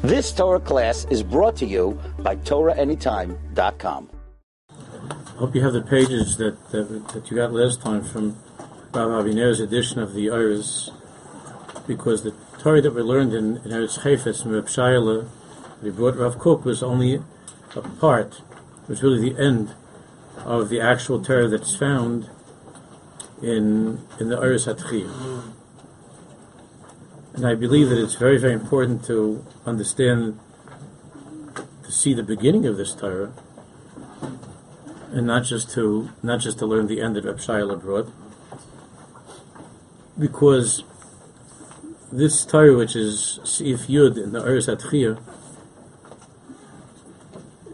This Torah class is brought to you by TorahAnytime.com. I hope you have the pages that, that, that you got last time from Rav Aviner's edition of the Iris, because the Torah that we learned in, in Eretz Chayfetz from Reb Shaila, we brought Rav Kook was only a part, it was really the end of the actual Torah that's found in in the Iris Hatchiyah. And I believe that it's very, very important to understand, to see the beginning of this Torah, and not just to not just to learn the end that Reb Shaila brought, because this Torah, which is Sif Yud in the Iris Atchiyah,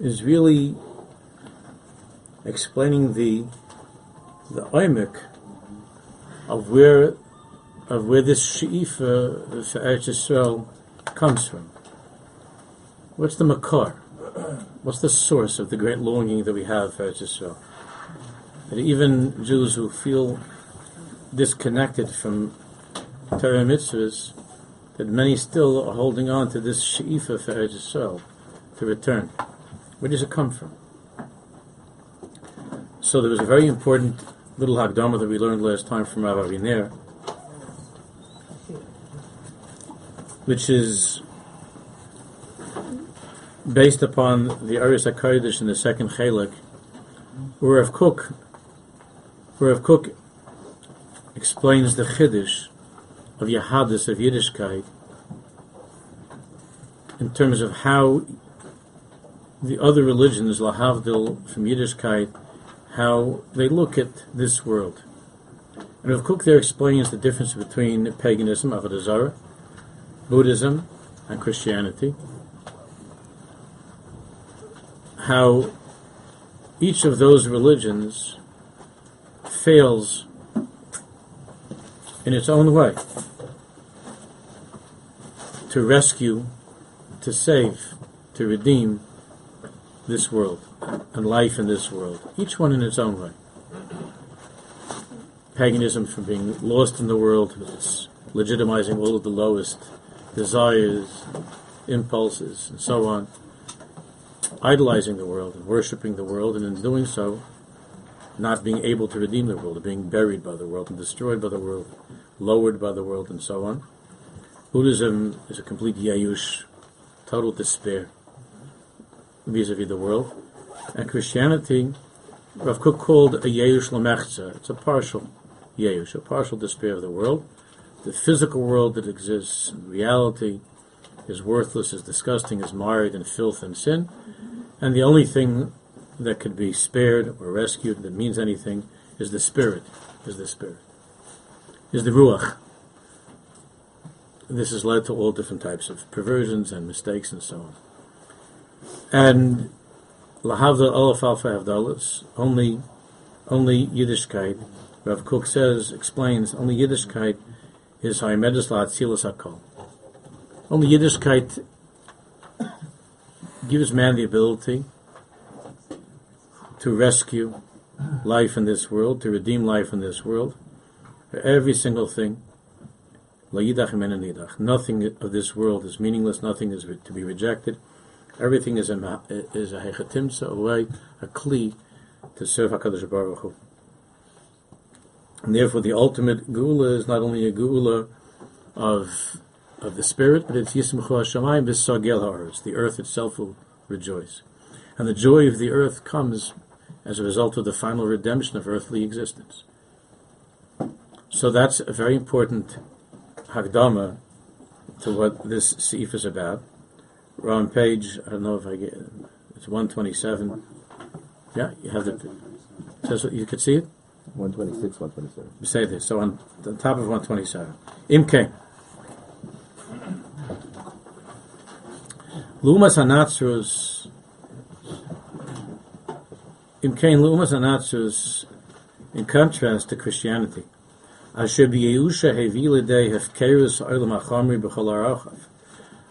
is really explaining the the oimik of where of where this she'ifa for Eretz Yisrael comes from. What's the makar? What's the source of the great longing that we have for Eretz Yisrael? That even Jews who feel disconnected from Torah mitzvahs, that many still are holding on to this she'ifa for Eretz Yisrael to return. Where does it come from? So there was a very important little Hagdama that we learned last time from Rav Aviner, which is based upon the Aris HaKadosh in the second Chalik, where Rav Kook, where Rav Kook explains the Chiddush of Yahadis, of Yiddishkeit, in terms of how the other religions, Lahavdil, from Yiddishkeit, how they look at this world. And Rav Kook there explains the difference between paganism, Avodah Zarah, Buddhism and Christianity, how each of those religions fails in its own way to rescue, to save, to redeem this world and life in this world, each one in its own way. Paganism from being lost in the world, it's legitimizing all of the lowest desires, impulses, and so on, idolizing the world and worshiping the world, and in doing so, not being able to redeem the world, being buried by the world and destroyed by the world, lowered by the world, and so on. Buddhism is a complete yayush, total despair vis-a-vis the world. And Christianity, Rav Kook called a yayush lamechza. It's a partial yayush, a partial despair of the world the physical world that exists in reality is worthless, is disgusting, is marred in filth and sin, and the only thing that could be spared or rescued that means anything is the spirit, is the spirit, is the ruach. This has led to all different types of perversions and mistakes and so on. And lahavda olaf alfa havdalas, only, only Yiddishkeit, Rav Kook says, explains, only Yiddishkeit is Haimedes La'atzilas HaKol. Only Yiddishkeit gives man the ability to rescue life in this world, to redeem life in this world, every single thing. Nothing of this world is meaningless, nothing is to be rejected. Everything is a is a a way, a kli to serve HaKadosh Baruch Hu. And therefore, the ultimate gula is not only a gula of of the spirit, but it's yismchu hashamayim v'sagel ha'aretz. The earth itself will rejoice, and the joy of the earth comes as a result of the final redemption of earthly existence. So that's a very important hagdama to what this seif is about. We're on page, I don't know if I get it's 127. Yeah, you have the. You could see it. 126, 127. Say this. So on the top of 127. Imke. Lumas Hanatzrus. Imke Lumas Hanatzrus, in contrast to Christianity.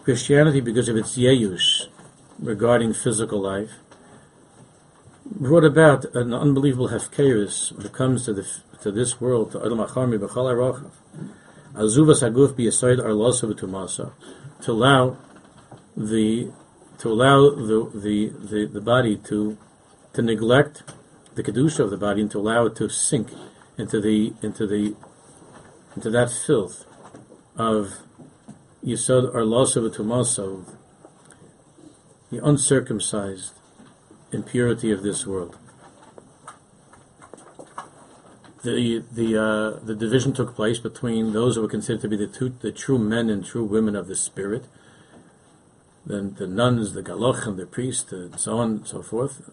Christianity, because of its yeush regarding physical life, brought about an unbelievable hefkerus when it comes to the to this world, to Adam Acharmi B'chal Arochav. Azuvas Haguf B'Yisaid Arlosa V'Tumasa, to allow the to allow the the, the, the body to to neglect the kedusha of the body and to allow it to sink into the into the into that filth of yisod or losav the uncircumcised impurity of this world. The the uh, the division took place between those who were considered to be the two, the true men and true women of the spirit, then the nuns, the galochim, the priests, and so on and so forth,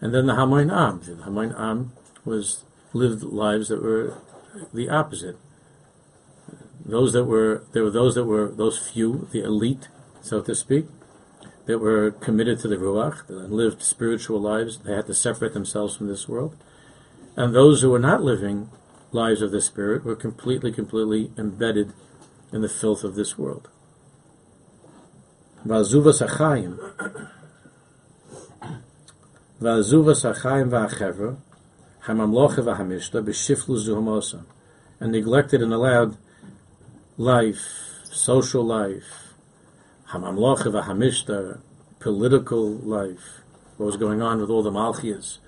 and then the Hamoin Am. The Hamoin Am was lived lives that were the opposite. Those that were there were those that were those few, the elite, so to speak, that were committed to the Ruach, that lived spiritual lives. They had to separate themselves from this world. And those who were not living lives of the Spirit were completely, completely embedded in the filth of this world. B'shiflu zuhamosa. And neglected and allowed life, social life, hamamlocha v'hamishta, political life, what was going on with all the malchias,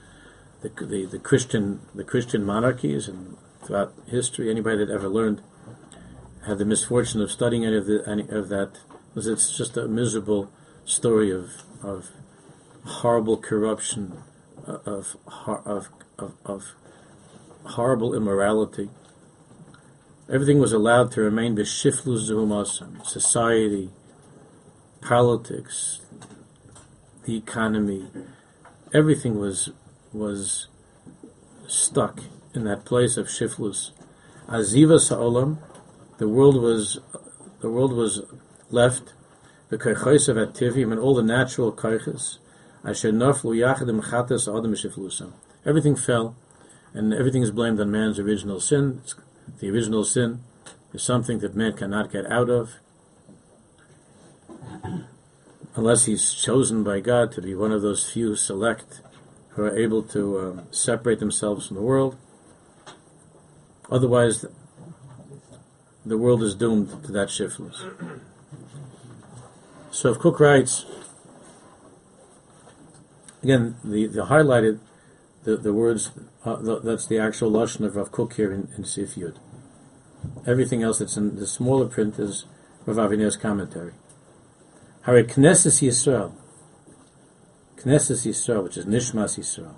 the, the, the Christian the Christian monarchies and throughout history, anybody that ever learned had the misfortune of studying any of the any of that was it's just a miserable story of of horrible corruption, uh, of of of, of horrible immorality. Everything was allowed to remain b'shiflu zuhumasam, society, politics, the economy, everything was was stuck in that place of shiflus. Aziva sa'olam, the world was the world was left the kaychos of ativim and all the natural shiflusam. Everything fell, and everything is blamed on man's original sin. The original sin is something that man cannot get out of unless he's chosen by God to be one of those few select who are able to um, separate themselves from the world. Otherwise, the world is doomed to that shiftless. So if Kook writes, again, the, the highlighted, the, the words, uh, the, that's the actual Lashon of Rav Kook here in, in Sif Yud. Everything else that's in the smaller print is Rav Aviner's commentary. Hare Knesset Yisrael, Knesset Yisrael, which is Nishmas Yisrael.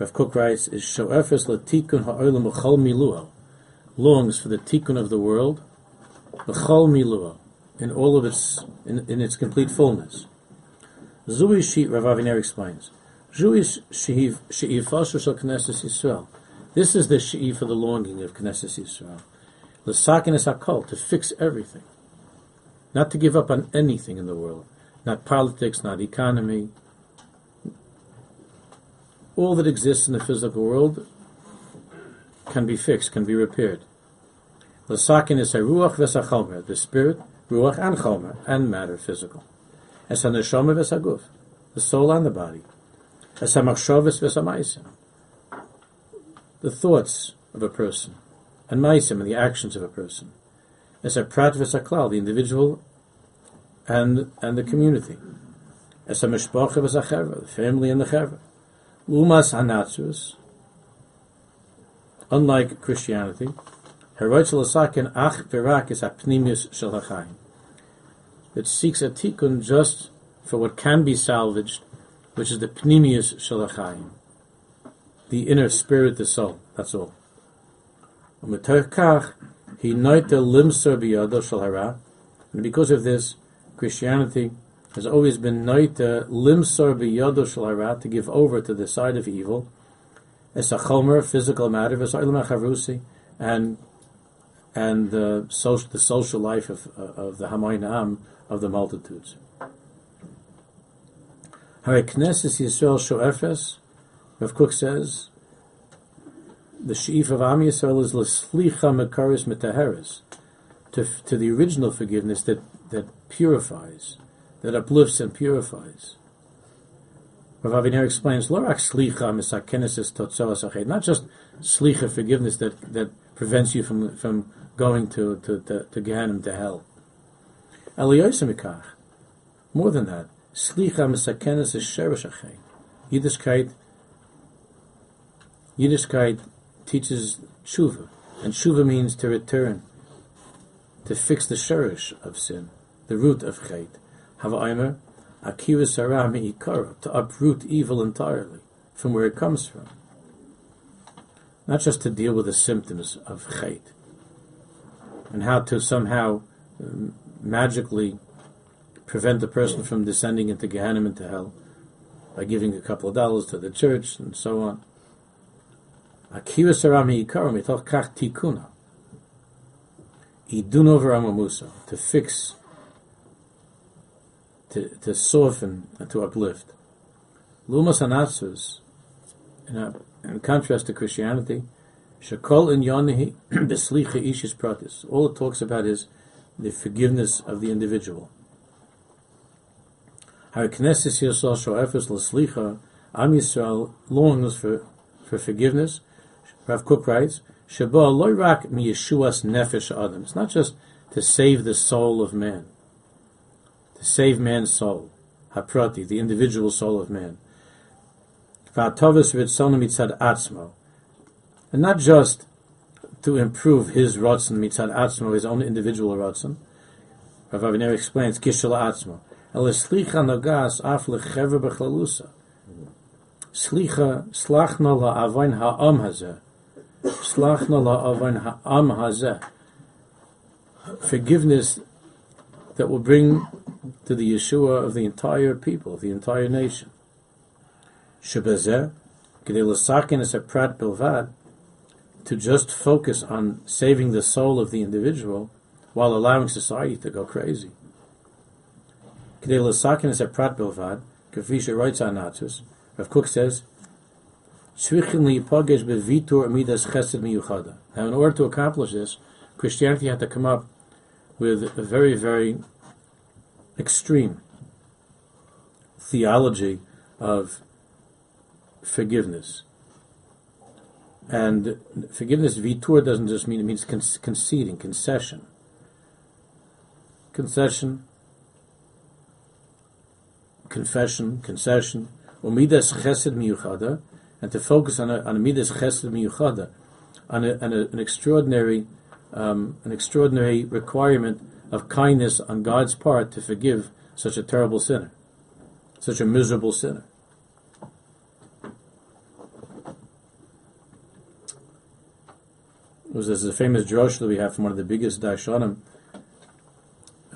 Rav Kook writes, is Sho'efes Latikun Ha'olam B'chol Miluah, longs for the tikkun of the world, B'chol Miluah, in all of its, in, in its complete fullness. Zui Shi, Rav Aviner explains, Zui She'ifasher Shal Knesset Yisrael. This is the She'if for the longing of Knesset Yisrael. L'sakin is HaKol, to fix everything. Not to give up on anything in the world. Not politics, not economy, all that exists in the physical world can be fixed, can be repaired. Lasakin is a ruach v'sachomer, the spirit, ruach and chomer, and matter, physical. Es haneshama v'saguf, the soul and the body. Es hamachshavas v'samaisim, the thoughts of a person, and maisim, and the actions of a person. Es a prat v'saklal, the individual and and the community. As a mishpacha v'sachever, the family and the chever. Umas Hanatzus, unlike Christianity, Heroitzel Asakin Ach Virak is Apnimius Shel It seeks a tikkun just for what can be salvaged, which is the Pnimius Shel the inner spirit, the soul. That's all. And because of this, Christianity has always been noita limsar biyado to give over to the side of evil, as a chomer, physical matter, v'sailam and and uh, the social, the social life of uh, of the hamayim of the multitudes. Hare Knesset Yisrael Shoefes, Rav Kook says, the sheaf of Am Yisrael is l'slicha mekaris to to the original forgiveness that that purifies that uplifts and purifies. Rav Aviner explains, Lorak slicha misakenesis not just slicha forgiveness that, that prevents you from, from going to, to, to, to Gehenna, to hell. Eliyosimikach, More than that, slicha misakenes is sheresh achay. Yiddishkeit, Yiddishkeit teaches tshuva, and tshuva means to return, to fix the sherish of sin, the root of chait. Hava aimer, sarah ikara, to uproot evil entirely from where it comes from. Not just to deal with the symptoms of chait, and how to somehow um, magically prevent the person from descending into Gehenna into hell by giving a couple of dollars to the church and so on. Akira sarami kach tikuna. Idun over amamusa to fix, to, to soften and to uplift. Lumas anatsus, in, uh, in contrast to Christianity, shakol in yonihi beslicha ishis pratis. All it talks about is the forgiveness of the individual. Har Knesset Yisrael Shoefes L'Slicha, Am Yisrael longs for, for forgiveness. Rav Kook writes, Shaba loy rak mi Yeshua's nefesh adam. It's not just to save the soul of man, to save man's soul, haprati, the individual soul of man. And not just to improve his rotzen mitzad atzmo, his own individual rotzen. Rav Aviner explains, kishal atzmo. El slicha nogas af lechever bechlalusa. Slicha, slachna la avain ha'am hazeh. Slachna la avain ha'am hazeh. Forgiveness that will bring to the Yeshua of the entire people, the entire nation. Shebezeh, k'dei l'sakin es a prat bilvad, to just focus on saving the soul of the individual while allowing society to go crazy. K'dei l'sakin es a prat bilvad, k'fi sheroitz anatus, Rav Kook says. Now, in order to accomplish this, Christianity had to come up with a very, very extreme theology of forgiveness. And forgiveness, vitur, doesn't just mean, it means conceding, concession. Concession, confession, concession, umidas chesed miyuchada, and to focus on a, on a midas chesed miyuchada, on, a, on a, an extraordinary, um, an extraordinary requirement of kindness on God's part to forgive such a terrible sinner, such a miserable sinner. It was there's a famous drosh that we have from one of the biggest darshanim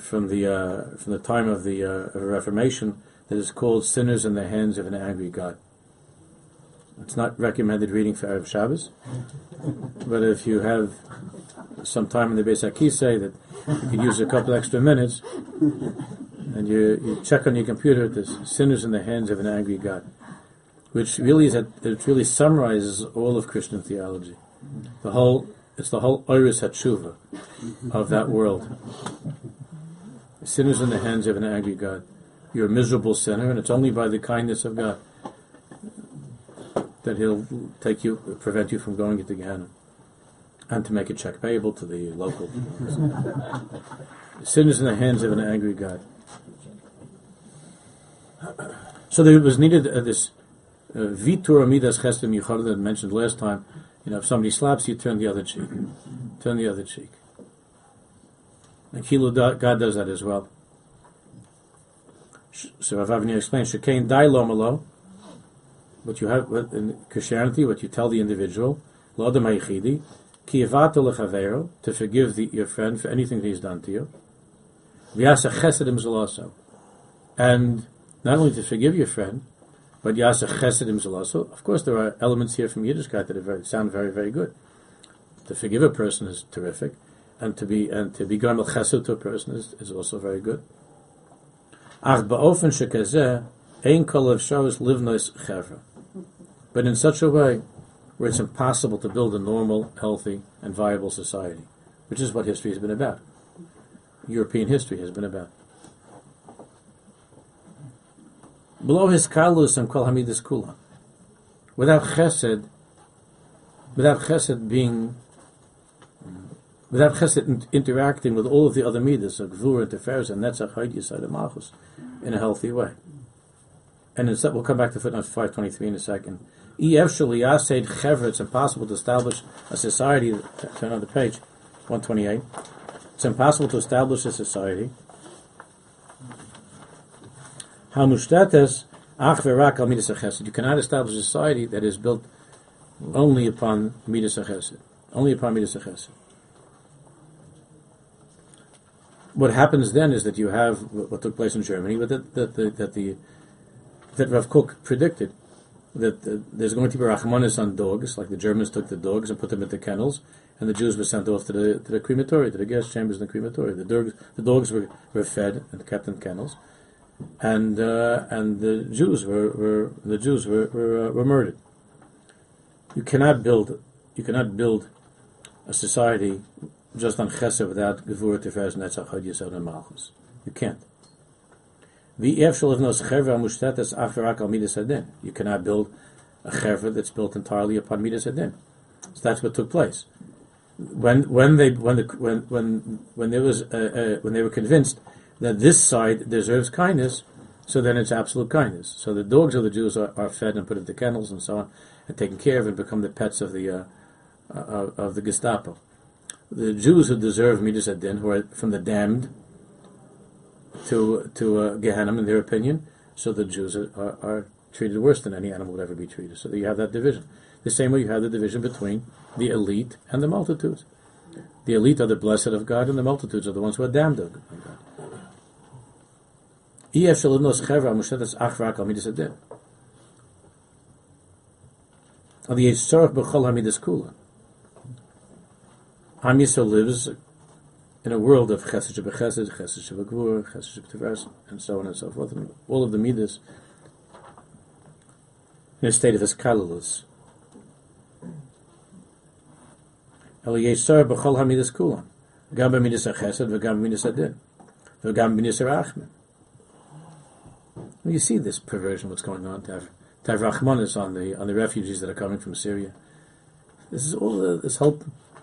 from the uh, from the time of the uh, Reformation that is called "Sinners in the Hands of an Angry God." It's not recommended reading for Erev Shabbos, but if you have some time in the Beis Hakisei that you could use a couple extra minutes, and you, you check on your computer, "The "Sinners in the Hands of an Angry God," which really is a, it really summarizes all of Christian theology, the whole it's the whole Iris Hatshuva of that world. Sinners in the hands of an angry God. You're a miserable sinner, and it's only by the kindness of God that He'll take you, prevent you from going into Gehenna, and to make a check payable to the local. Sin is in the hands of an angry God. So there was needed uh, this uh, vitur amidas chesed yuchad that mentioned last time you know, if somebody slaps you, turn the other cheek. Turn the other cheek. And Kilu, God does that as well. So Rav Aviner explains, Shekain dai lomalo, what you have in Christianity, what you tell the individual, lo adam ki yavato lechavero, to forgive the, your friend for anything that he's done to you. V'yasa chesedim zoloso. And not only to forgive your friend, but Yasa Chesedim Zalaso, of course, there are elements here from Yiddishkeit that very, sound very, very good. To forgive a person is terrific, and to be and to be Garmel Chesed to a person is, is also very good. Ach ba'ofen shekazeh ein kol livnois chevra. But in such a way where it's impossible to build a normal, healthy, and viable society, which is what history has been about. European history has been about. below his kalus and kol hamidus kula. Without chesed, without chesed being, without chesed in- interacting with all of the other midas of gvur and teferes and netzach yisad and malchus in a healthy way. And instead, we'll come back to footnote 523 in a second. EF Shaliyased Chevra, it's impossible to establish a society, turn on the page, 128. It's impossible to establish a society. Hamushtates Ach Verak Al Midas. You cannot establish a society that is built only upon Midas HaChesed. Only upon Midas HaChesed. What happens then is that you have what took place in Germany, but that, that, that, that the that Rav Kook predicted that there's going to be rachmanis on dogs, like the Germans took the dogs and put them into kennels, and the Jews were sent off to the to the crematory, to the gas chambers in the crematory. The dogs the dogs were, were fed and kept in kennels, and uh, and the Jews were, were the Jews were were, uh, were murdered. You cannot build you cannot build a society just on chesed without gevur tiferes netzach yisod and malchus. You can't. You cannot build a chever that's built entirely upon midas adin. So that's what took place. When when they when the when when when there was when they were convinced that this side deserves kindness, so then it's absolute kindness. So the dogs of the Jews are, are fed and put into kennels and so on, and taken care of and become the pets of the uh, uh, of the Gestapo. The Jews who deserve midas adin, who are from the damned, to to uh, Gehenna in their opinion. So the Jews are, are, are, treated worse than any animal would ever be treated. So you have that division. The same way you have the division between the elite and the multitudes. The elite are the blessed of God, and the multitudes are the ones who are damned of God. Am Yisrael lives in a world of chesed shebechesed, chesed shebegvur, chesed shebetiveres, and so on and so forth, and all of the midas in a state of eskalulus. El yesar b'chol hamidas kulam, gam b'midas hachesed v'gam b'midas adin, v'gam b'midas harachman. You see this perversion, what's going on, to have, to have rachmanis on the, on the refugees that are coming from Syria. This is all, uh, this whole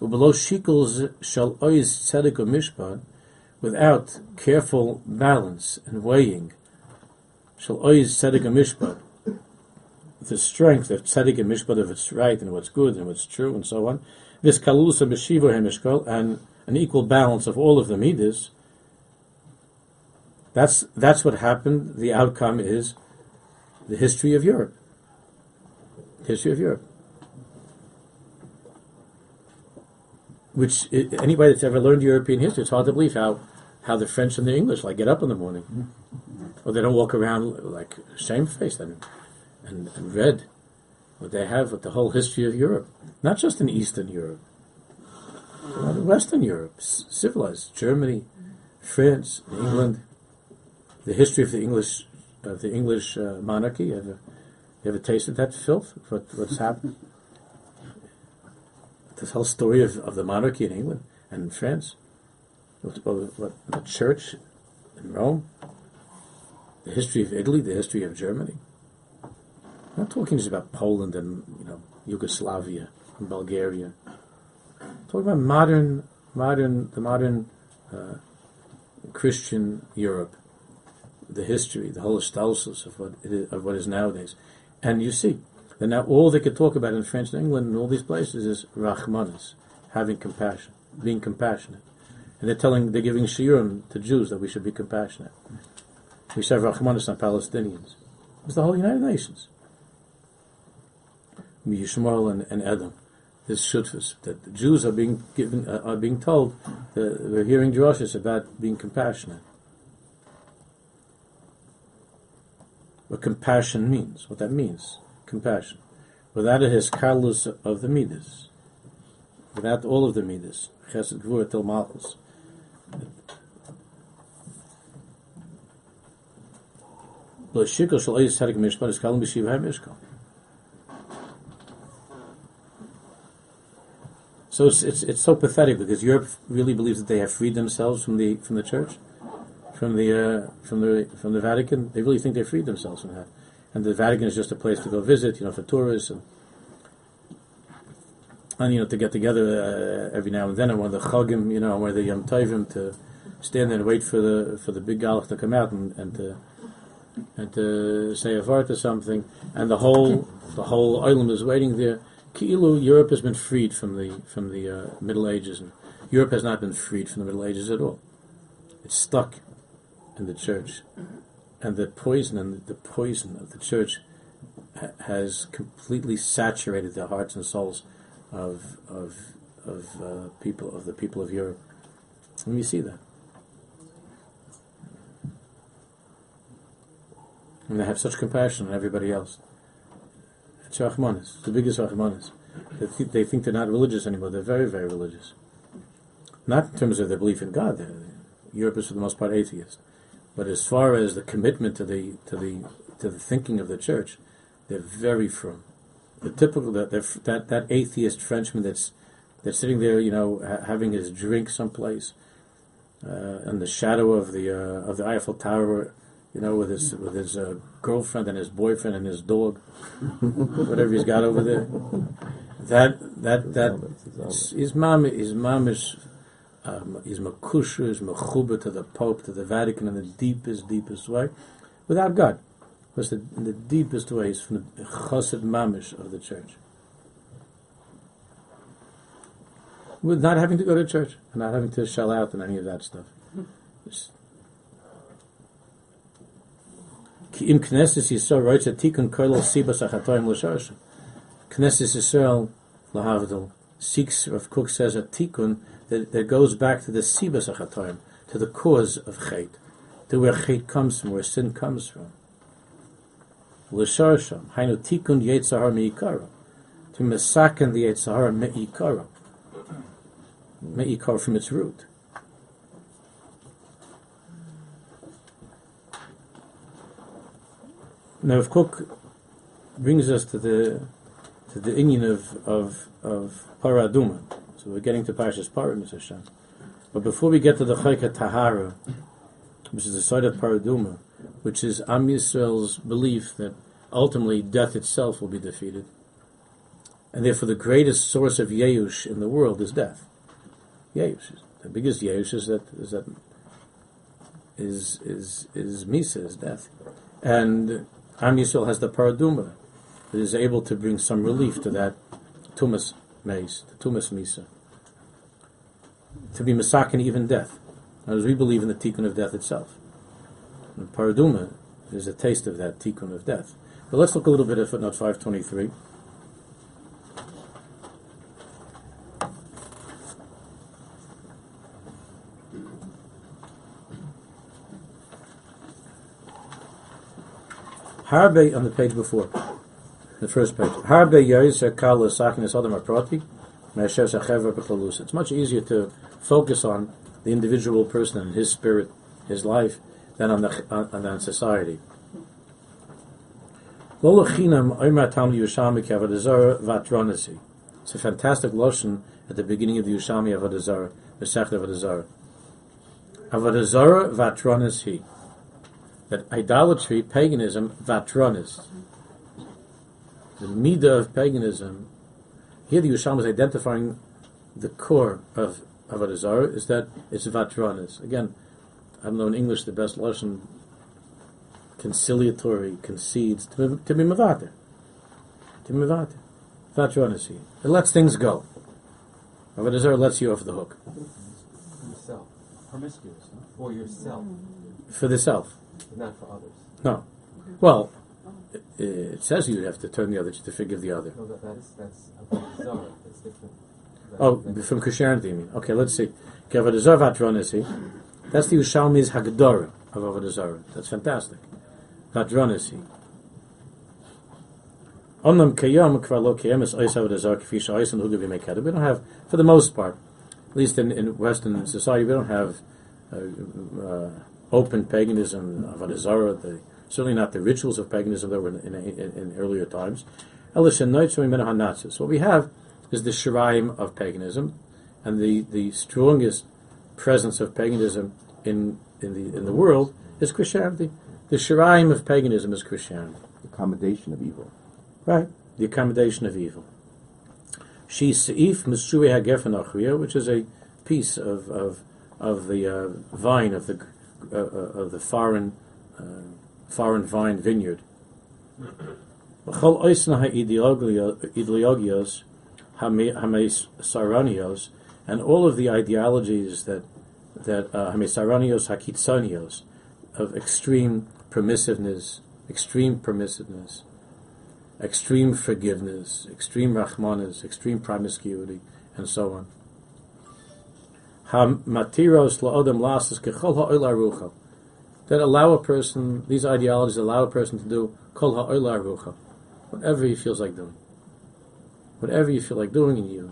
Ubelow shikels shall ois tzedek mishpat, without careful balance and weighing, shall ois tzedek mishpat, the strength of tzedek and mishpat of what's right and what's good and what's true and so on. This kalusa beshiva hemishkol and an equal balance of all of the midas. That's that's what happened. The outcome is the history of Europe. History of Europe. Which anybody that's ever learned European history, it's hard to believe how, how the French and the English like get up in the morning, mm-hmm. or they don't walk around like shamefaced and, and, and red. What they have with the whole history of Europe, not just in Eastern Europe, but in Western Europe, civilized Germany, France, England, the history of the English of the English uh, monarchy. You ever, you ever tasted that filth? What, what's happened? This whole story of, of the monarchy in England and in France, what, what, the church in Rome, the history of Italy, the history of Germany. I'm not talking just about Poland and you know Yugoslavia and Bulgaria. I'm talking about modern, modern, the modern uh, Christian Europe, the history, the whole statuses of what is, of what is nowadays, and you see then now all they could talk about in France and England and all these places is Rachmanis, having compassion, being compassionate. And they're telling, they're giving shiurim to Jews that we should be compassionate. We should have Rachmanis on Palestinians. It's the whole United Nations. Yishmael and, and Edom. This shutfus that the Jews are being given, uh, are being told that we're hearing drushes about being compassionate. What compassion means, what that means compassion, without a hiskalus of the midas, without all of the midas, chesed, gvura, til malchus. So it's, it's, it's so pathetic because Europe really believes that they have freed themselves from the from the church, from the uh, from the from the Vatican. They really think they freed themselves from that and the Vatican is just a place to go visit, you know, for tourists and and you know to get together uh, every now and then, and one of the chagim, you know, where the Yom Tovim to stand there and wait for the for the big galach to come out and, and to and to say a vart or something, and the whole the whole island is waiting there. Ki'ilu, Europe has been freed from the from the uh, Middle Ages, and Europe has not been freed from the Middle Ages at all. It's stuck in the church, and the poison and the poison of the church ha- has completely saturated the hearts and souls of of of uh, people of the people of Europe. And we see that. And they have such compassion on everybody else. It's Rahmanis, the biggest Rahmanis. They, think, they think they're not religious anymore. They're very, very religious. Not in terms of their belief in God. Europe is for the most part atheist. But as far as the commitment to the to the to the thinking of the church, they're very firm. The typical that that that atheist Frenchman that's that's sitting there, you know, ha- having his drink someplace uh, in the shadow of the uh, of the Eiffel Tower, you know, with his with his uh, girlfriend and his boyfriend and his dog, whatever he's got over there. That that that his mom his mom is um, is makusha is mechuba to the Pope to the Vatican in the deepest deepest way, without God, because the, in the deepest way is from the chassid mamish of the church. With not having to go to church and not having to shell out and any of that stuff. It's- im Knesset Yisrael writes a tikun koilo sibas achatoim l'sharsha. Knesset Yisrael lahavdil seeks, Rav Kook says, a tikun that, that goes back to the sibas achatoim, to the cause of chait, to where chait comes from, where sin comes from. L'sharsham, hainu tikun yetzahar me'ikara, to mesaken the yetzahar me'ikara, me'ikar from its root. Now, if Kook brings us to the to the Indian of of of Paraduma, so we're getting to Parshas Parah, Mr. Hashem. But before we get to the Chayka Tahara, which is the side of Paraduma, which is Am Yisrael's belief that ultimately death itself will be defeated, and therefore the greatest source of Yeush in the world is death. Yeush, the biggest Yeush is that is that is is is Misa, is death, and Am Yisrael has the Paraduma that is able to bring some relief to that Tumas Mace, the Tumas Misa. To be Masakin even death. As we believe in the Tikkun of death itself. And Paraduma is a taste of that Tikkun of death. But let's look a little bit at footnote 523. Harbe on the page before, the first page. It's much easier to focus on the individual person and his spirit, his life, than on the on, on society. It's a fantastic lotion at the beginning of the Yushami Avadazar, the Sech Avadazar. Avadazar Vatronasi that idolatry, paganism, vatronis. The midah of paganism. Here, the Yushalm is identifying the core of Avodah Zarah is that it's vatronis. Again, I don't know in English the best lesson. Conciliatory concedes to, be- to be mavater, to be mavater, vatronis. It lets things go. Avodah Zarah lets you off the hook yourself. Promiscuous for yourself, for the self. not for others. No. Well, it, says you have to turn the other to forgive the other. No, that, that's that's. That's different. Oh, from Christianity, you mean? Okay, let's see. That's the Ushalmi's Hagdara of Avadazar. That's fantastic. Vatronisi. Omnam kayam kvar lo kayam is ois Avadazar kfi sha'ois and hugavi mekada. We don't have, for the most part, at least in, in Western society, we don't have uh, uh, open paganism, Avadazara, the certainly not the rituals of paganism that were in, in, in, in earlier times. Hanatzis. What we have is the Shiraim of paganism, and the, the strongest presence of paganism in, in, the, in the world is Christianity. The Shiraim of paganism is Christianity. The accommodation of evil. Right. The accommodation of evil. She Seif Hagefen Achriya, which is a piece of, of, of the uh, vine of the uh, uh, of the foreign uh, foreign vine vineyard. And all of the ideologies that that uh, hamesaranios of extreme permissiveness, extreme permissiveness, extreme forgiveness, extreme rachmanas, extreme promiscuity, and so on. Hamatiros lasas kechol. That allow a person, these ideologies allow a person to do kol ha'oil arucha, whatever he feels like doing. Whatever you feel like doing, and you,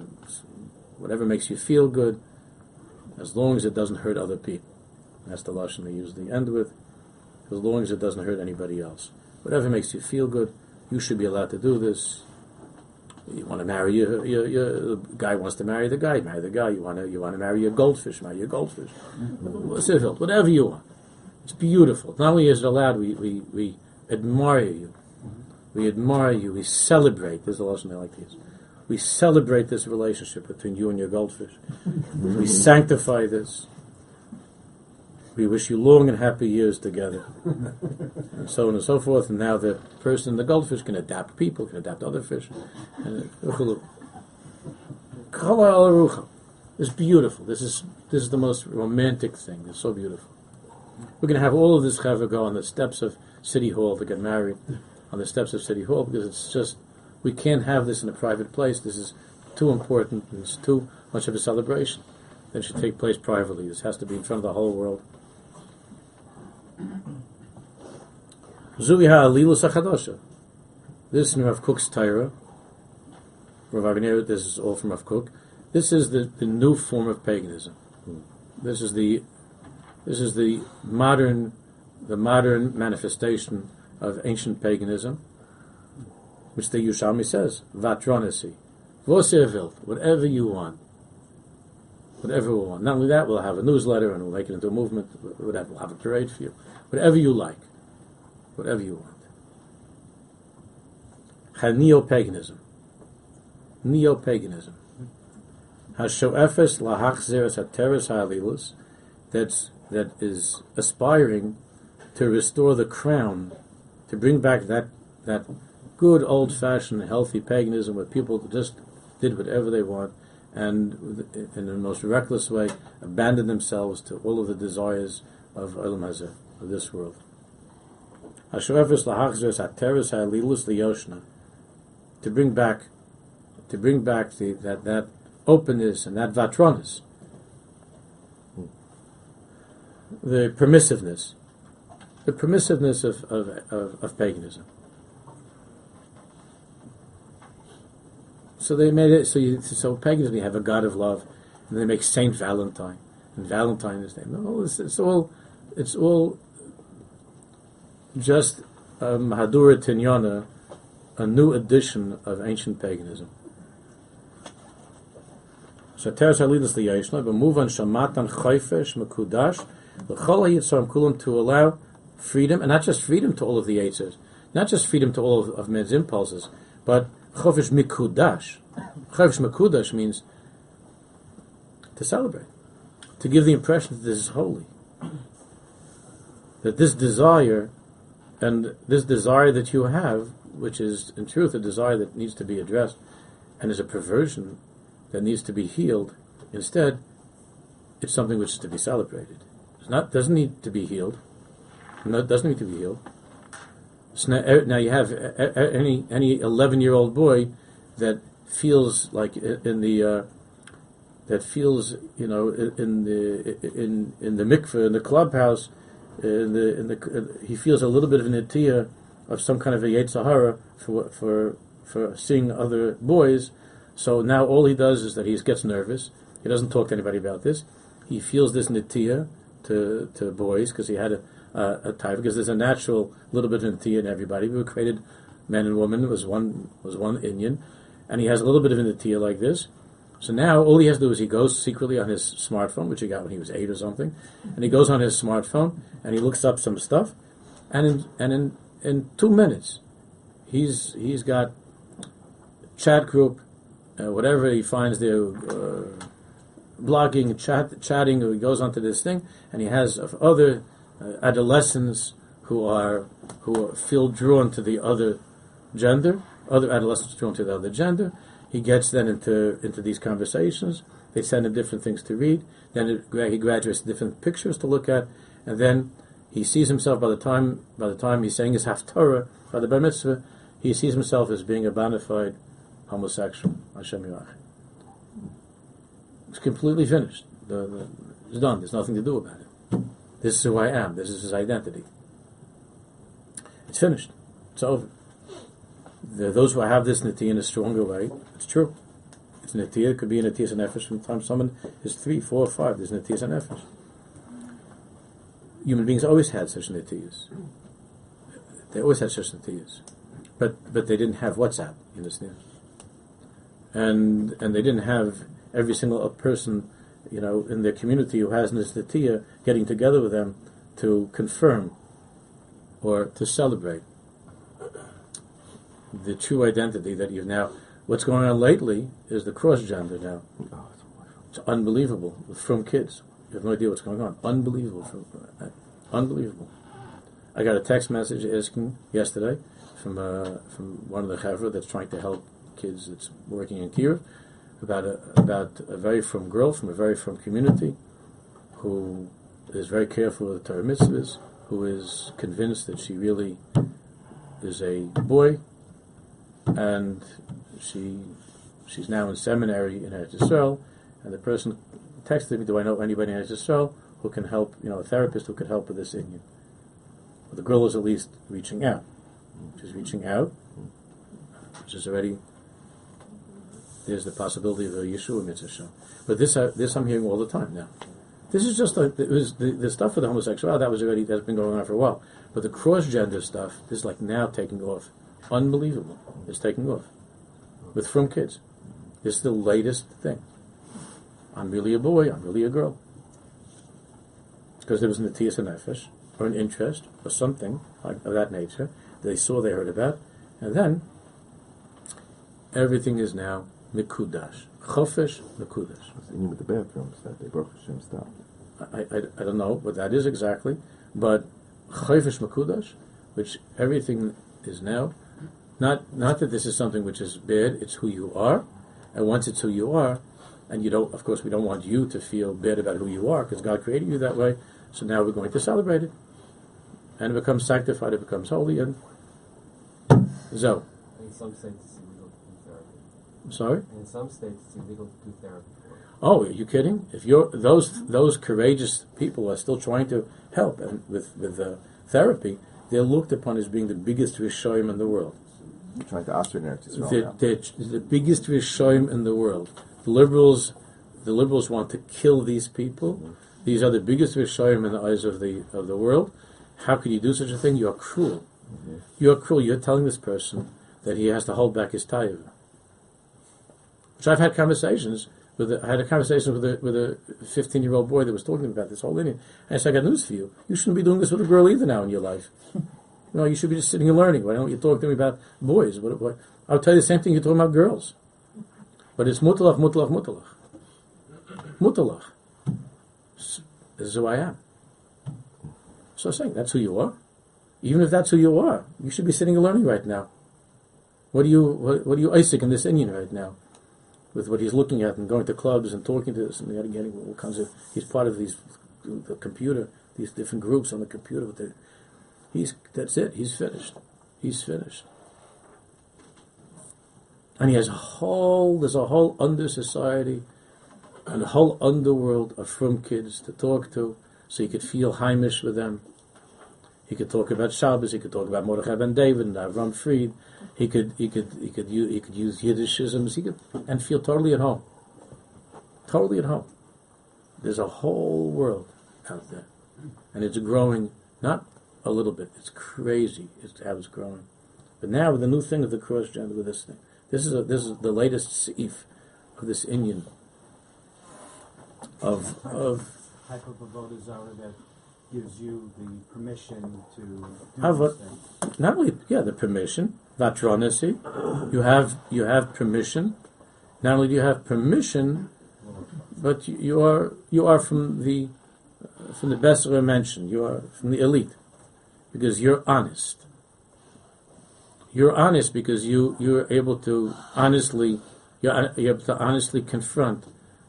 whatever makes you feel good, as long as it doesn't hurt other people. That's the lashon they usually end with. As long as it doesn't hurt anybody else. Whatever makes you feel good, you should be allowed to do this. You want to marry your, your, your guy wants to marry the guy, marry the guy. You want to you want to marry your goldfish, marry your goldfish. Whatever you want. It's beautiful. Not only is it allowed, we, we, we admire you. We admire you. We celebrate. There's a lesson I like use. We celebrate this relationship between you and your goldfish. we sanctify this. We wish you long and happy years together. and so on and so forth. And now the person, the goldfish, can adapt people, can adapt other fish. And uh, it's beautiful. This is this is the most romantic thing. It's so beautiful. We're going to have all of this chaver go on the steps of City Hall to get married, on the steps of City Hall, because it's just we can't have this in a private place. This is too important. And it's too much of a celebration. That should take place privately. This has to be in front of the whole world. Zuiha Alilus Achadosha. This in Rav Kook's Torah. Rav Aviner, this is all from Rav Kook. This is the, the new form of paganism. Hmm. This is the this is the modern the modern manifestation of ancient paganism, which the Yerushalmi says, Vatronisi. Vosevilt, whatever you want. Whatever we want. Not only that, we'll have a newsletter and we'll make it into a movement. We'll have, we'll have a parade for you. Whatever you like. Whatever you want. Neo-paganism. Neo-paganism. Hashoefes lahachzeres hateres ha'alilus. That's that is aspiring to restore the crown, to bring back that that good old fashioned healthy paganism where people just did whatever they want and in the most reckless way abandoned themselves to all of the desires of Olam Hazeh, of this world. To bring back to bring back the, that, that openness and that vatronis the permissiveness, the permissiveness of, of, of, of paganism. So they made it so. You, so paganism, you have a god of love, and they make Saint Valentine, and Valentine is named. No, it's, it's all, it's all just um, Hadura Tinyana, a new edition of ancient paganism. So Teres Halilus Liyashna, but move on Shamatan Chayfesh Mekudash to allow freedom, and not just freedom to all of the Eitzers, not just freedom to all of, of men's impulses, but Chofish Mikudash. Chofish Mikudash means to celebrate, to give the impression that this is holy. That this desire, and this desire that you have, which is in truth a desire that needs to be addressed, and is a perversion that needs to be healed, instead, it's something which is to be celebrated not doesn't need to be healed. No, doesn't need to be healed. So now, er, now you have any any eleven year old boy that feels like in the uh, that feels you know in the in in the mikveh in the clubhouse in the in the he feels a little bit of an etiya of some kind of a Yetzirah for for for seeing other boys. So now all he does is that he gets nervous. He doesn't talk to anybody about this. He feels this nitiya, to, to boys because he had a, uh, a type because there's a natural little bit of Natiya in everybody. We created man and woman. Was one was one Indian, and he has a little bit of Natiya like this. So now all he has to do is he goes secretly on his smartphone, which he got when he was eight or something, and he goes on his smartphone and he looks up some stuff, and in, and in in two minutes, he's he's got chat group, uh, whatever he finds there, uh, blogging, chat, chatting, he goes onto this thing, and he has other uh, adolescents who are who feel drawn to the other gender, other adolescents drawn to the other gender. He gets then into into these conversations. They send him different things to read. Then it, he graduates different pictures to look at, and then he sees himself by the time by the time he's saying his haftarah by the bar mitzvah, he sees himself as being a bona fide homosexual. Hashem Yirach. It's completely finished. The, the, it's done. There's nothing to do about it. This is who I am. This is his identity. It's finished. It's over. The, those who have this natiya in a stronger way, it's true. It's natiya. It could be a natiya nefesh. From the time someone is three, four, five, there's natiya nefesh. Human beings always had such natiyas. They always had such natiyas, but but they didn't have WhatsApp. You understand? And and they didn't have every single person, you know, in their community who has this getting together with them to confirm or to celebrate the true identity that you've now. What's going on lately is the cross gender now. It's unbelievable from kids. You have no idea what's going on. Unbelievable. From, uh, unbelievable. I got a text message asking yesterday from uh, from one of the chevra that's trying to help kids that's working in Kiev about a about a very firm girl from a very firm community who is very careful with the Torah mitzvahs, who is convinced that she really is a boy, and she she's now in seminary in Eretz Yisrael, and the person texted me, "Do I know anybody in Eretz Yisrael who can help? You know, a therapist who could help with this inyan?" Well, the girl is at least reaching out. She's reaching out, which is already there's the possibility of a Yeshua mitzvah. But this, uh, this I'm hearing all the time now. This is just like it was the, the stuff with the homosexuality that was already that's been going on for a while. But the cross gender stuff is like now taking off. Unbelievable. It's taking off with from kids. Is the latest thing. I'm really a boy. I'm really a girl. Because there was an Atias Nefesh or an interest or something like, of that nature they saw, they heard about, and then everything is now Mikudash. Chofesh Mikudash. What's the name of the bathrooms that they Baruch Hashem stopped? I, I, I don't know what that is exactly, but Chofesh Mikudash, which everything is now, not not that this is something which is bad, it's who you are, and once it's who you are, and you don't, of course, we don't want you to feel bad about who you are, because God created you that way, so now we're going to celebrate it. And it becomes sanctified, it becomes holy, and so. In some states, it's illegal to do therapy. I'm sorry? In some states, it's illegal to do therapy. Oh, are you kidding? If you're those those courageous people are still trying to help and with with uh, therapy, they're looked upon as being the biggest rishoyim in the world. You're trying to ostracate Eretz Yisrael They're, now. they're the biggest rishoyim in the world. The liberals, the liberals want to kill these people. These are the biggest rishoyim in the eyes of the of the world. How could you do such a thing? You are cruel. You are cruel. You're telling this person that he has to hold back his taiva. Which I've had conversations with. A, I had a conversation with a with a 15 year old boy that was talking about this whole thing. And I said, "I got news for you. You shouldn't be doing this with a girl either now in your life. you know, you should be just sitting and learning. Why don't you talk to me about boys? What, what, I'll tell you the same thing you're talking about girls. But it's mutalach, mutalach, mutalach, mutalach. This is who I am. So I'm saying that's who you are. Even if that's who you are, you should be sitting and learning right now. What are you what, what do you Isaac in this inyan right now? With what he's looking at and going to clubs and talking to this and getting, getting all kinds of he's part of these the computer, these different groups on the computer the he's that's it, he's finished. He's finished. And he has a whole there's a whole under society and a whole underworld of from kids to talk to, so you could feel Heimish with them. He could talk about Shabbos. He could talk about Mordechai ben David and Avram Fried. He could he could he could use, he could use Yiddishisms. He could and feel totally at home. Totally at home. There's a whole world out there, and it's growing not a little bit. It's crazy it's how it's growing. But now with the new thing of the cross gender with this thing, this is a, this is the latest seif of this inyan of of zarah that gives you the permission to do these things. not only yeah the permission vatronasi you have you have permission. Not only do you have permission but you, you are you are from the uh, from the best of mention you are from the elite because you're honest. You're honest because you you're able to honestly you're, you're able to honestly confront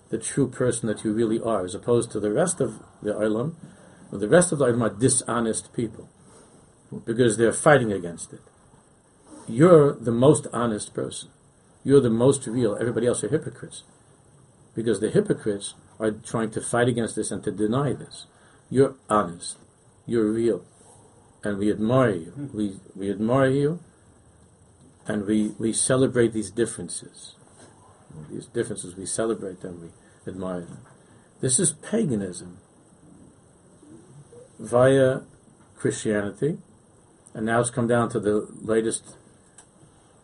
the true person that you really are as opposed to the rest of the Olam the rest of the Olam are dishonest people because they're fighting against it. You're the most honest person. You're the most real. Everybody else are hypocrites. Because the hypocrites are trying to fight against this and to deny this. You're honest. You're real. And we admire you. Hmm. We, we admire you and we, we celebrate these differences. These differences, we celebrate them, we admire them. This is paganism via Christianity, and now it's come down to the latest,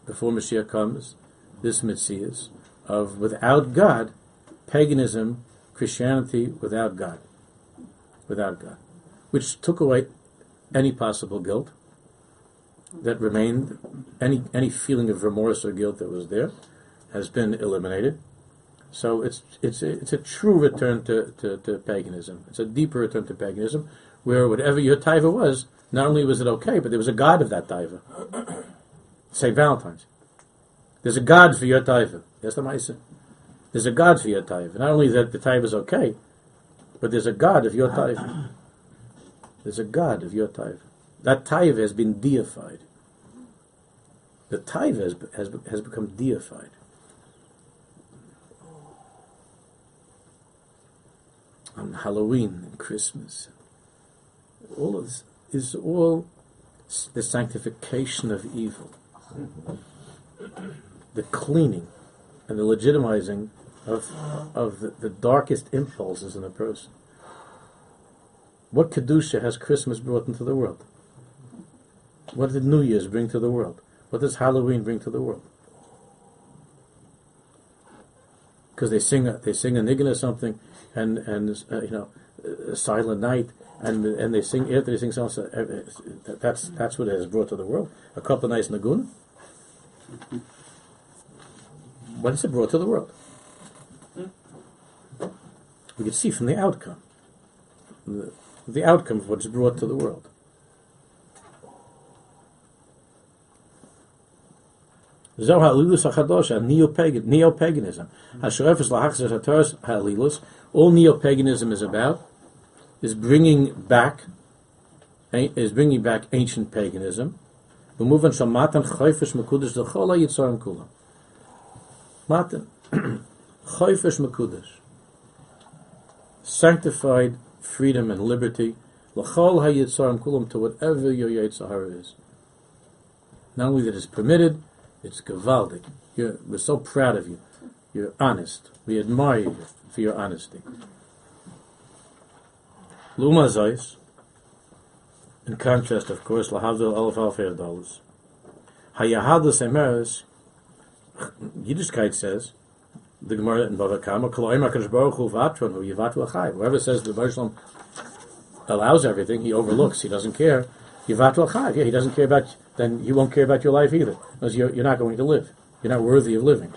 before Mashiach comes, this Messias, of without God, paganism, Christianity without God. Without God. Which took away any possible guilt that remained, any, any feeling of remorse or guilt that was there, has been eliminated. So it's, it's, a, it's a true return to, to, to paganism. It's a deeper return to paganism, where whatever your taiva was, not only was it okay, but there was a god of that taiva. St. Valentine's. There's a god for your taiva. That's the Maisa. There's a god for your taiva. Not only that the taiva is okay, but there's a god of your taiva. There's a god of your taiva. That taiva has been deified. The taiva has, has, has become deified. On Halloween and Christmas, all of this is all the sanctification of evil, the cleaning and the legitimizing of of the, the darkest impulses in a person. What kedusha has Christmas brought into the world? What did New Year's bring to the world? What does Halloween bring to the world? Because they sing they sing a niggin or something, and and uh, you know, uh, Silent Night, and and they sing after they sing something. uh, That's that's what it has brought to the world. A couple of nights nagun. What has it brought to the world? We can see from the outcome, the, the outcome of what's brought to the world. Zohar Halilus HaChadosh, neo-pagan, neo-paganism. All neo-paganism is about is bringing back is bringing back ancient paganism. Bemoven shal matan choifesh mekudesh l'chol ha'yitzorim kulam. Matan choifesh mekudesh, sanctified freedom and liberty l'chol ha'yitzorim kulam to whatever your yitzhar is. Not only that it's permitted, it's gavaldic. We're so proud of you. You're honest. We admire you for your honesty. Luma Zeis, in contrast, of course, Lahavdil Elf Alfer dollars. Hayahadus Emeres, Yiddishkeit says, the Gemara in Bava Kama, Koloim HaKadosh Baruch Hu Hu Yivatu Achai. Whoever says the Baruch allows everything, he overlooks, he doesn't care. Yivatu Achai. Yeah, he doesn't care about, then he won't care about your life either. Because you're, you're not going to live. You're not worthy of living.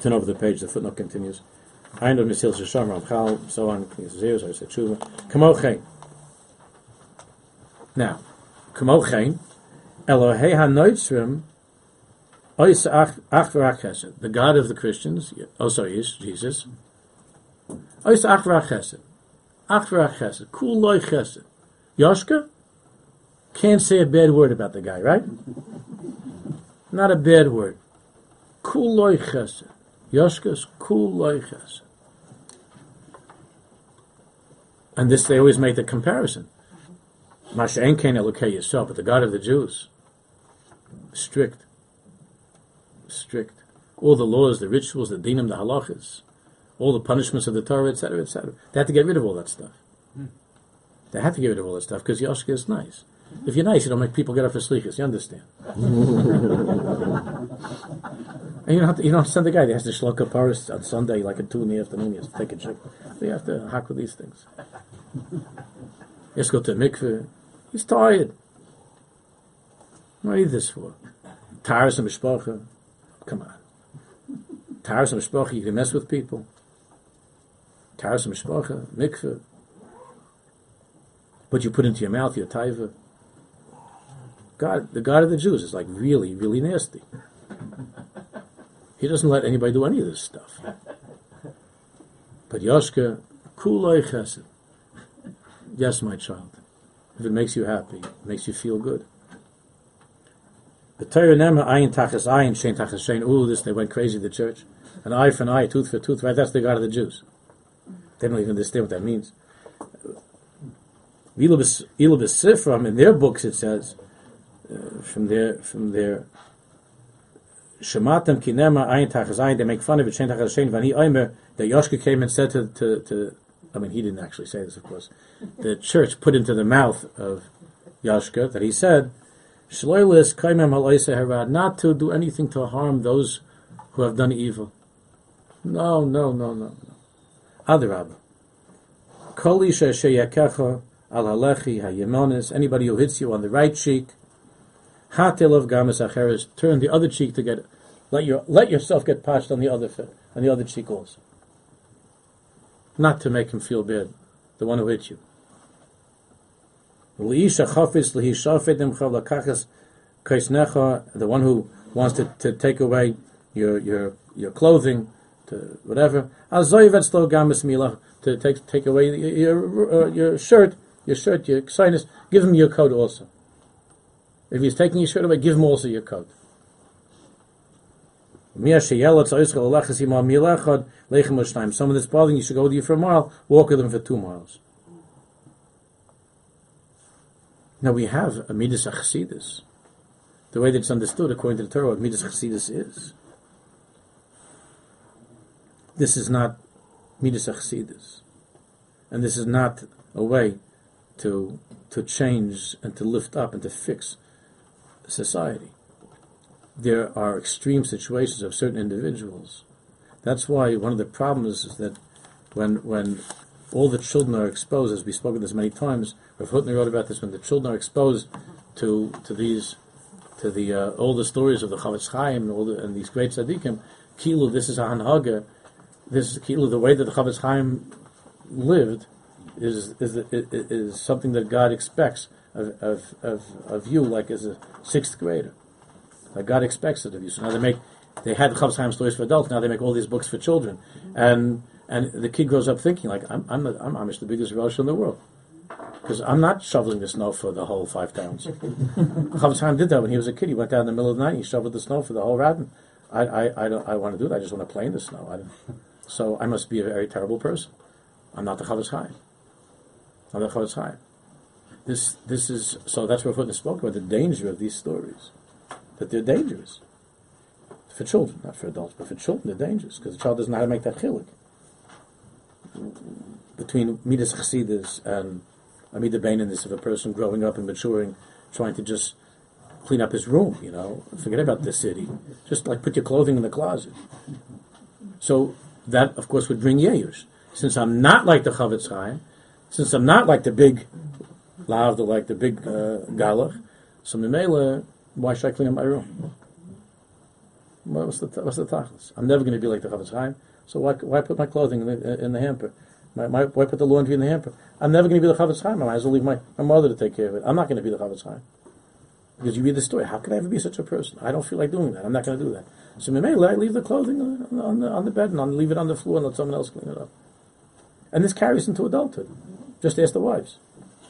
Turn over the page, the footnote continues. I know Misil Shisham, Ramchal, so on, Zeus, I said Tshuva. Kamochein. Now, Kamochein, Elohei HaNoitzrim, Ois Ach the God of the Christians, oh sorry, is Jesus. Ois Ach V'Rach Chesed. Ach V'Rach. Kul Loi. Yoshka? Can't say a bad word about the guy, right? Not a bad word. Kul Loi Chesed. Yoshka's Kul Loi Chesed. And this, they always make the comparison. Masha Enkein Elokei Yisrael, but the God of the Jews. Strict. Strict. All the laws, the rituals, the dinim, the halachas, all the punishments of the Torah, etc., etc. They had to get rid of all that stuff. They They had to get rid of all that stuff because Yoshka is nice. If you're nice, you don't make people get up for slichas. You understand? and you don't have to, you don't send the guy that has to shlok up Paris on Sunday, like at two in the afternoon. He has to take a check. So you have to hack with these things. To go to mikveh. He's tired. What are you this for? Taras and mishpacha. Come on. Taras and mishpacha, you can mess with people. Taras and mishpacha, mikveh. What you put into your mouth, your taiva. God, the God of the Jews is like really, really nasty. He doesn't let anybody do any of this stuff. But Yoshka, kuloi chesed. Yes, my child. If it makes you happy, it makes you feel good. The Torah nema ayin tachas ayin, shein tachas shein. Ooh, this, they went crazy, the church. An eye for an eye, tooth for tooth, right? That's the God of the Jews. They don't even understand what that means. Ilubis Sifram, in their books it says, uh, from their, from their, Shematem kinema ayin tachas ayin, they make fun of it, shein tachas shein, vani oimer, that Yoshka came and said to, to, to, I mean, he didn't actually say this, of course. The church put into the mouth of Yoshka that he said, Shloilis kaimem halaisa herad, not to do anything to harm those who have done evil. No, no, no, no, no. Adarabba. Kol isha sheyakecha al halechi hayemonis, anybody who hits you on the right cheek, hatil of gamas acheres, turn the other cheek to get, let your, let yourself get patched on the other on the other cheek also. Not to make him feel bad, the one who hit you. The one who wants to, to take away your, your, your clothing, to whatever. To take, take away your, your, uh, your shirt, your shirt, your sinus, give him your coat also. If he's taking your shirt away, give him also your coat. Someone that's bothering you should go with you for a mile, walk with them for two miles. Now we have a Midas Achsidis. The way that it's understood according to the Torah, what Midas Achsidis is. This is not Midas Achsidis. And this is not a way to, to change and to lift up and to fix society. There are extreme situations of certain individuals. That's why one of the problems is that when, when all the children are exposed, as we've spoken this many times, Rav Hutner wrote about this, when the children are exposed to, to these, to the, uh, all the stories of the Chavetz Chaim and all the, and these great tzaddikim, Kilu, this is a hanhaga, this is Kilu, the way that the Chavetz Chaim lived is, is, is, is something that God expects of, of, of, of you, like as a sixth grader. Like God expects it of you. So now they make, they had Chavetz Chaim stories for adults, now they make all these books for children. And, and the kid grows up thinking, like, I'm, I'm, the, I'm Amish, the biggest Rosh in the world. Because I'm not shoveling the snow for the whole five towns. Chavetz Chaim did that when he was a kid. He went down in the middle of the night, and he shoveled the snow for the whole Radin. I, I, I, don't, I want to do that, I just want to play in the snow. I don't, so I must be a very terrible person. I'm not the Chavetz Chaim. I'm the Chavetz Chaim. This, this is, so that's what Hutner spoke about, the danger of these stories. That they're dangerous. For children, not for adults, but for children they're dangerous, because the child doesn't know how to make that chilik. Between Midas Chassidus and Amida Baininess of a person growing up and maturing, trying to just clean up his room, you know, forget about the city. Just like put your clothing in the closet. So that, of course, would bring Yeyush. Since I'm not like the Chavetz Chaim, since I'm not like the big Lavda, like the big uh, Galach, so Mimela, why should I clean up my room? What's the, what's the tachlis? I'm never going to be like the Chavetz Chaim, so why, why put my clothing in the, in the hamper? My, my, why put the laundry in the hamper? I'm never going to be the Chavetz Chaim. I might as well leave my, my mother to take care of it. I'm not going to be the Chavetz Chaim. Because you read the story, how could I ever be such a person? I don't feel like doing that. I'm not going to do that. So maybe I leave the clothing on, on, the, on the bed and I'll leave it on the floor and let someone else clean it up. And this carries into adulthood. Just ask the wives.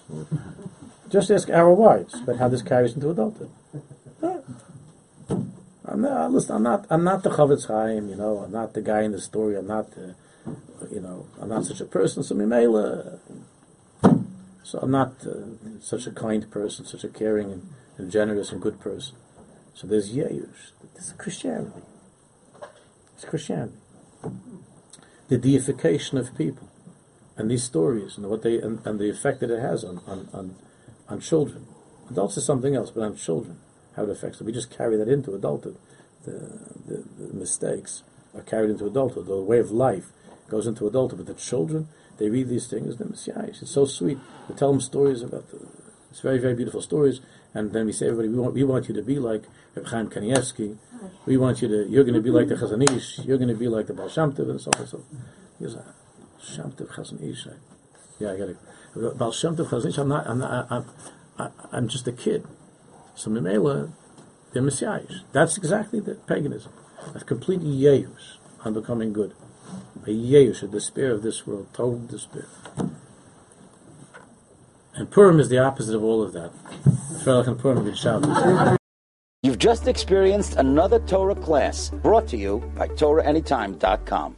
Just ask our wives about how this carries into adulthood. I'm not, listen, I'm not, I'm not the Chavetz Chaim, you know, I'm not the guy in the story, I'm not the, you know, I'm not such a person, so Mimela, so I'm not uh, such a kind person, such a caring and, and generous and good person. So there's Yeyush. This is Christianity. It's Christianity. The deification of people. And these stories and what they and, and the effect that it has on, on, on, on children. Adults is something else, but on children, how it affects them. We just carry that into adulthood. The, the, the mistakes are carried into adulthood. The way of life goes into adulthood. But the children, they read these things. It's so sweet. We tell them stories about the, it's very, very beautiful stories. And then we say, everybody, we want, we want you to be like Reb Chaim Kanievsky. We want you to, you're going to be like the Chazon Ish. You're going to be like the Baal Shem Tov and so on and so. Shem Chazon Ish. Yeah, I got it. Baal Shem Tov Chazon Ish, I'm not, I'm not, I'm, I, I'm just a kid. So Mimela, they're messiahs. That's exactly the paganism. A complete yeyus on becoming good. A yeyus, a despair of this world, total despair. And Purim is the opposite of all of that. You've just experienced another Torah class brought to you by TorahAnytime.com.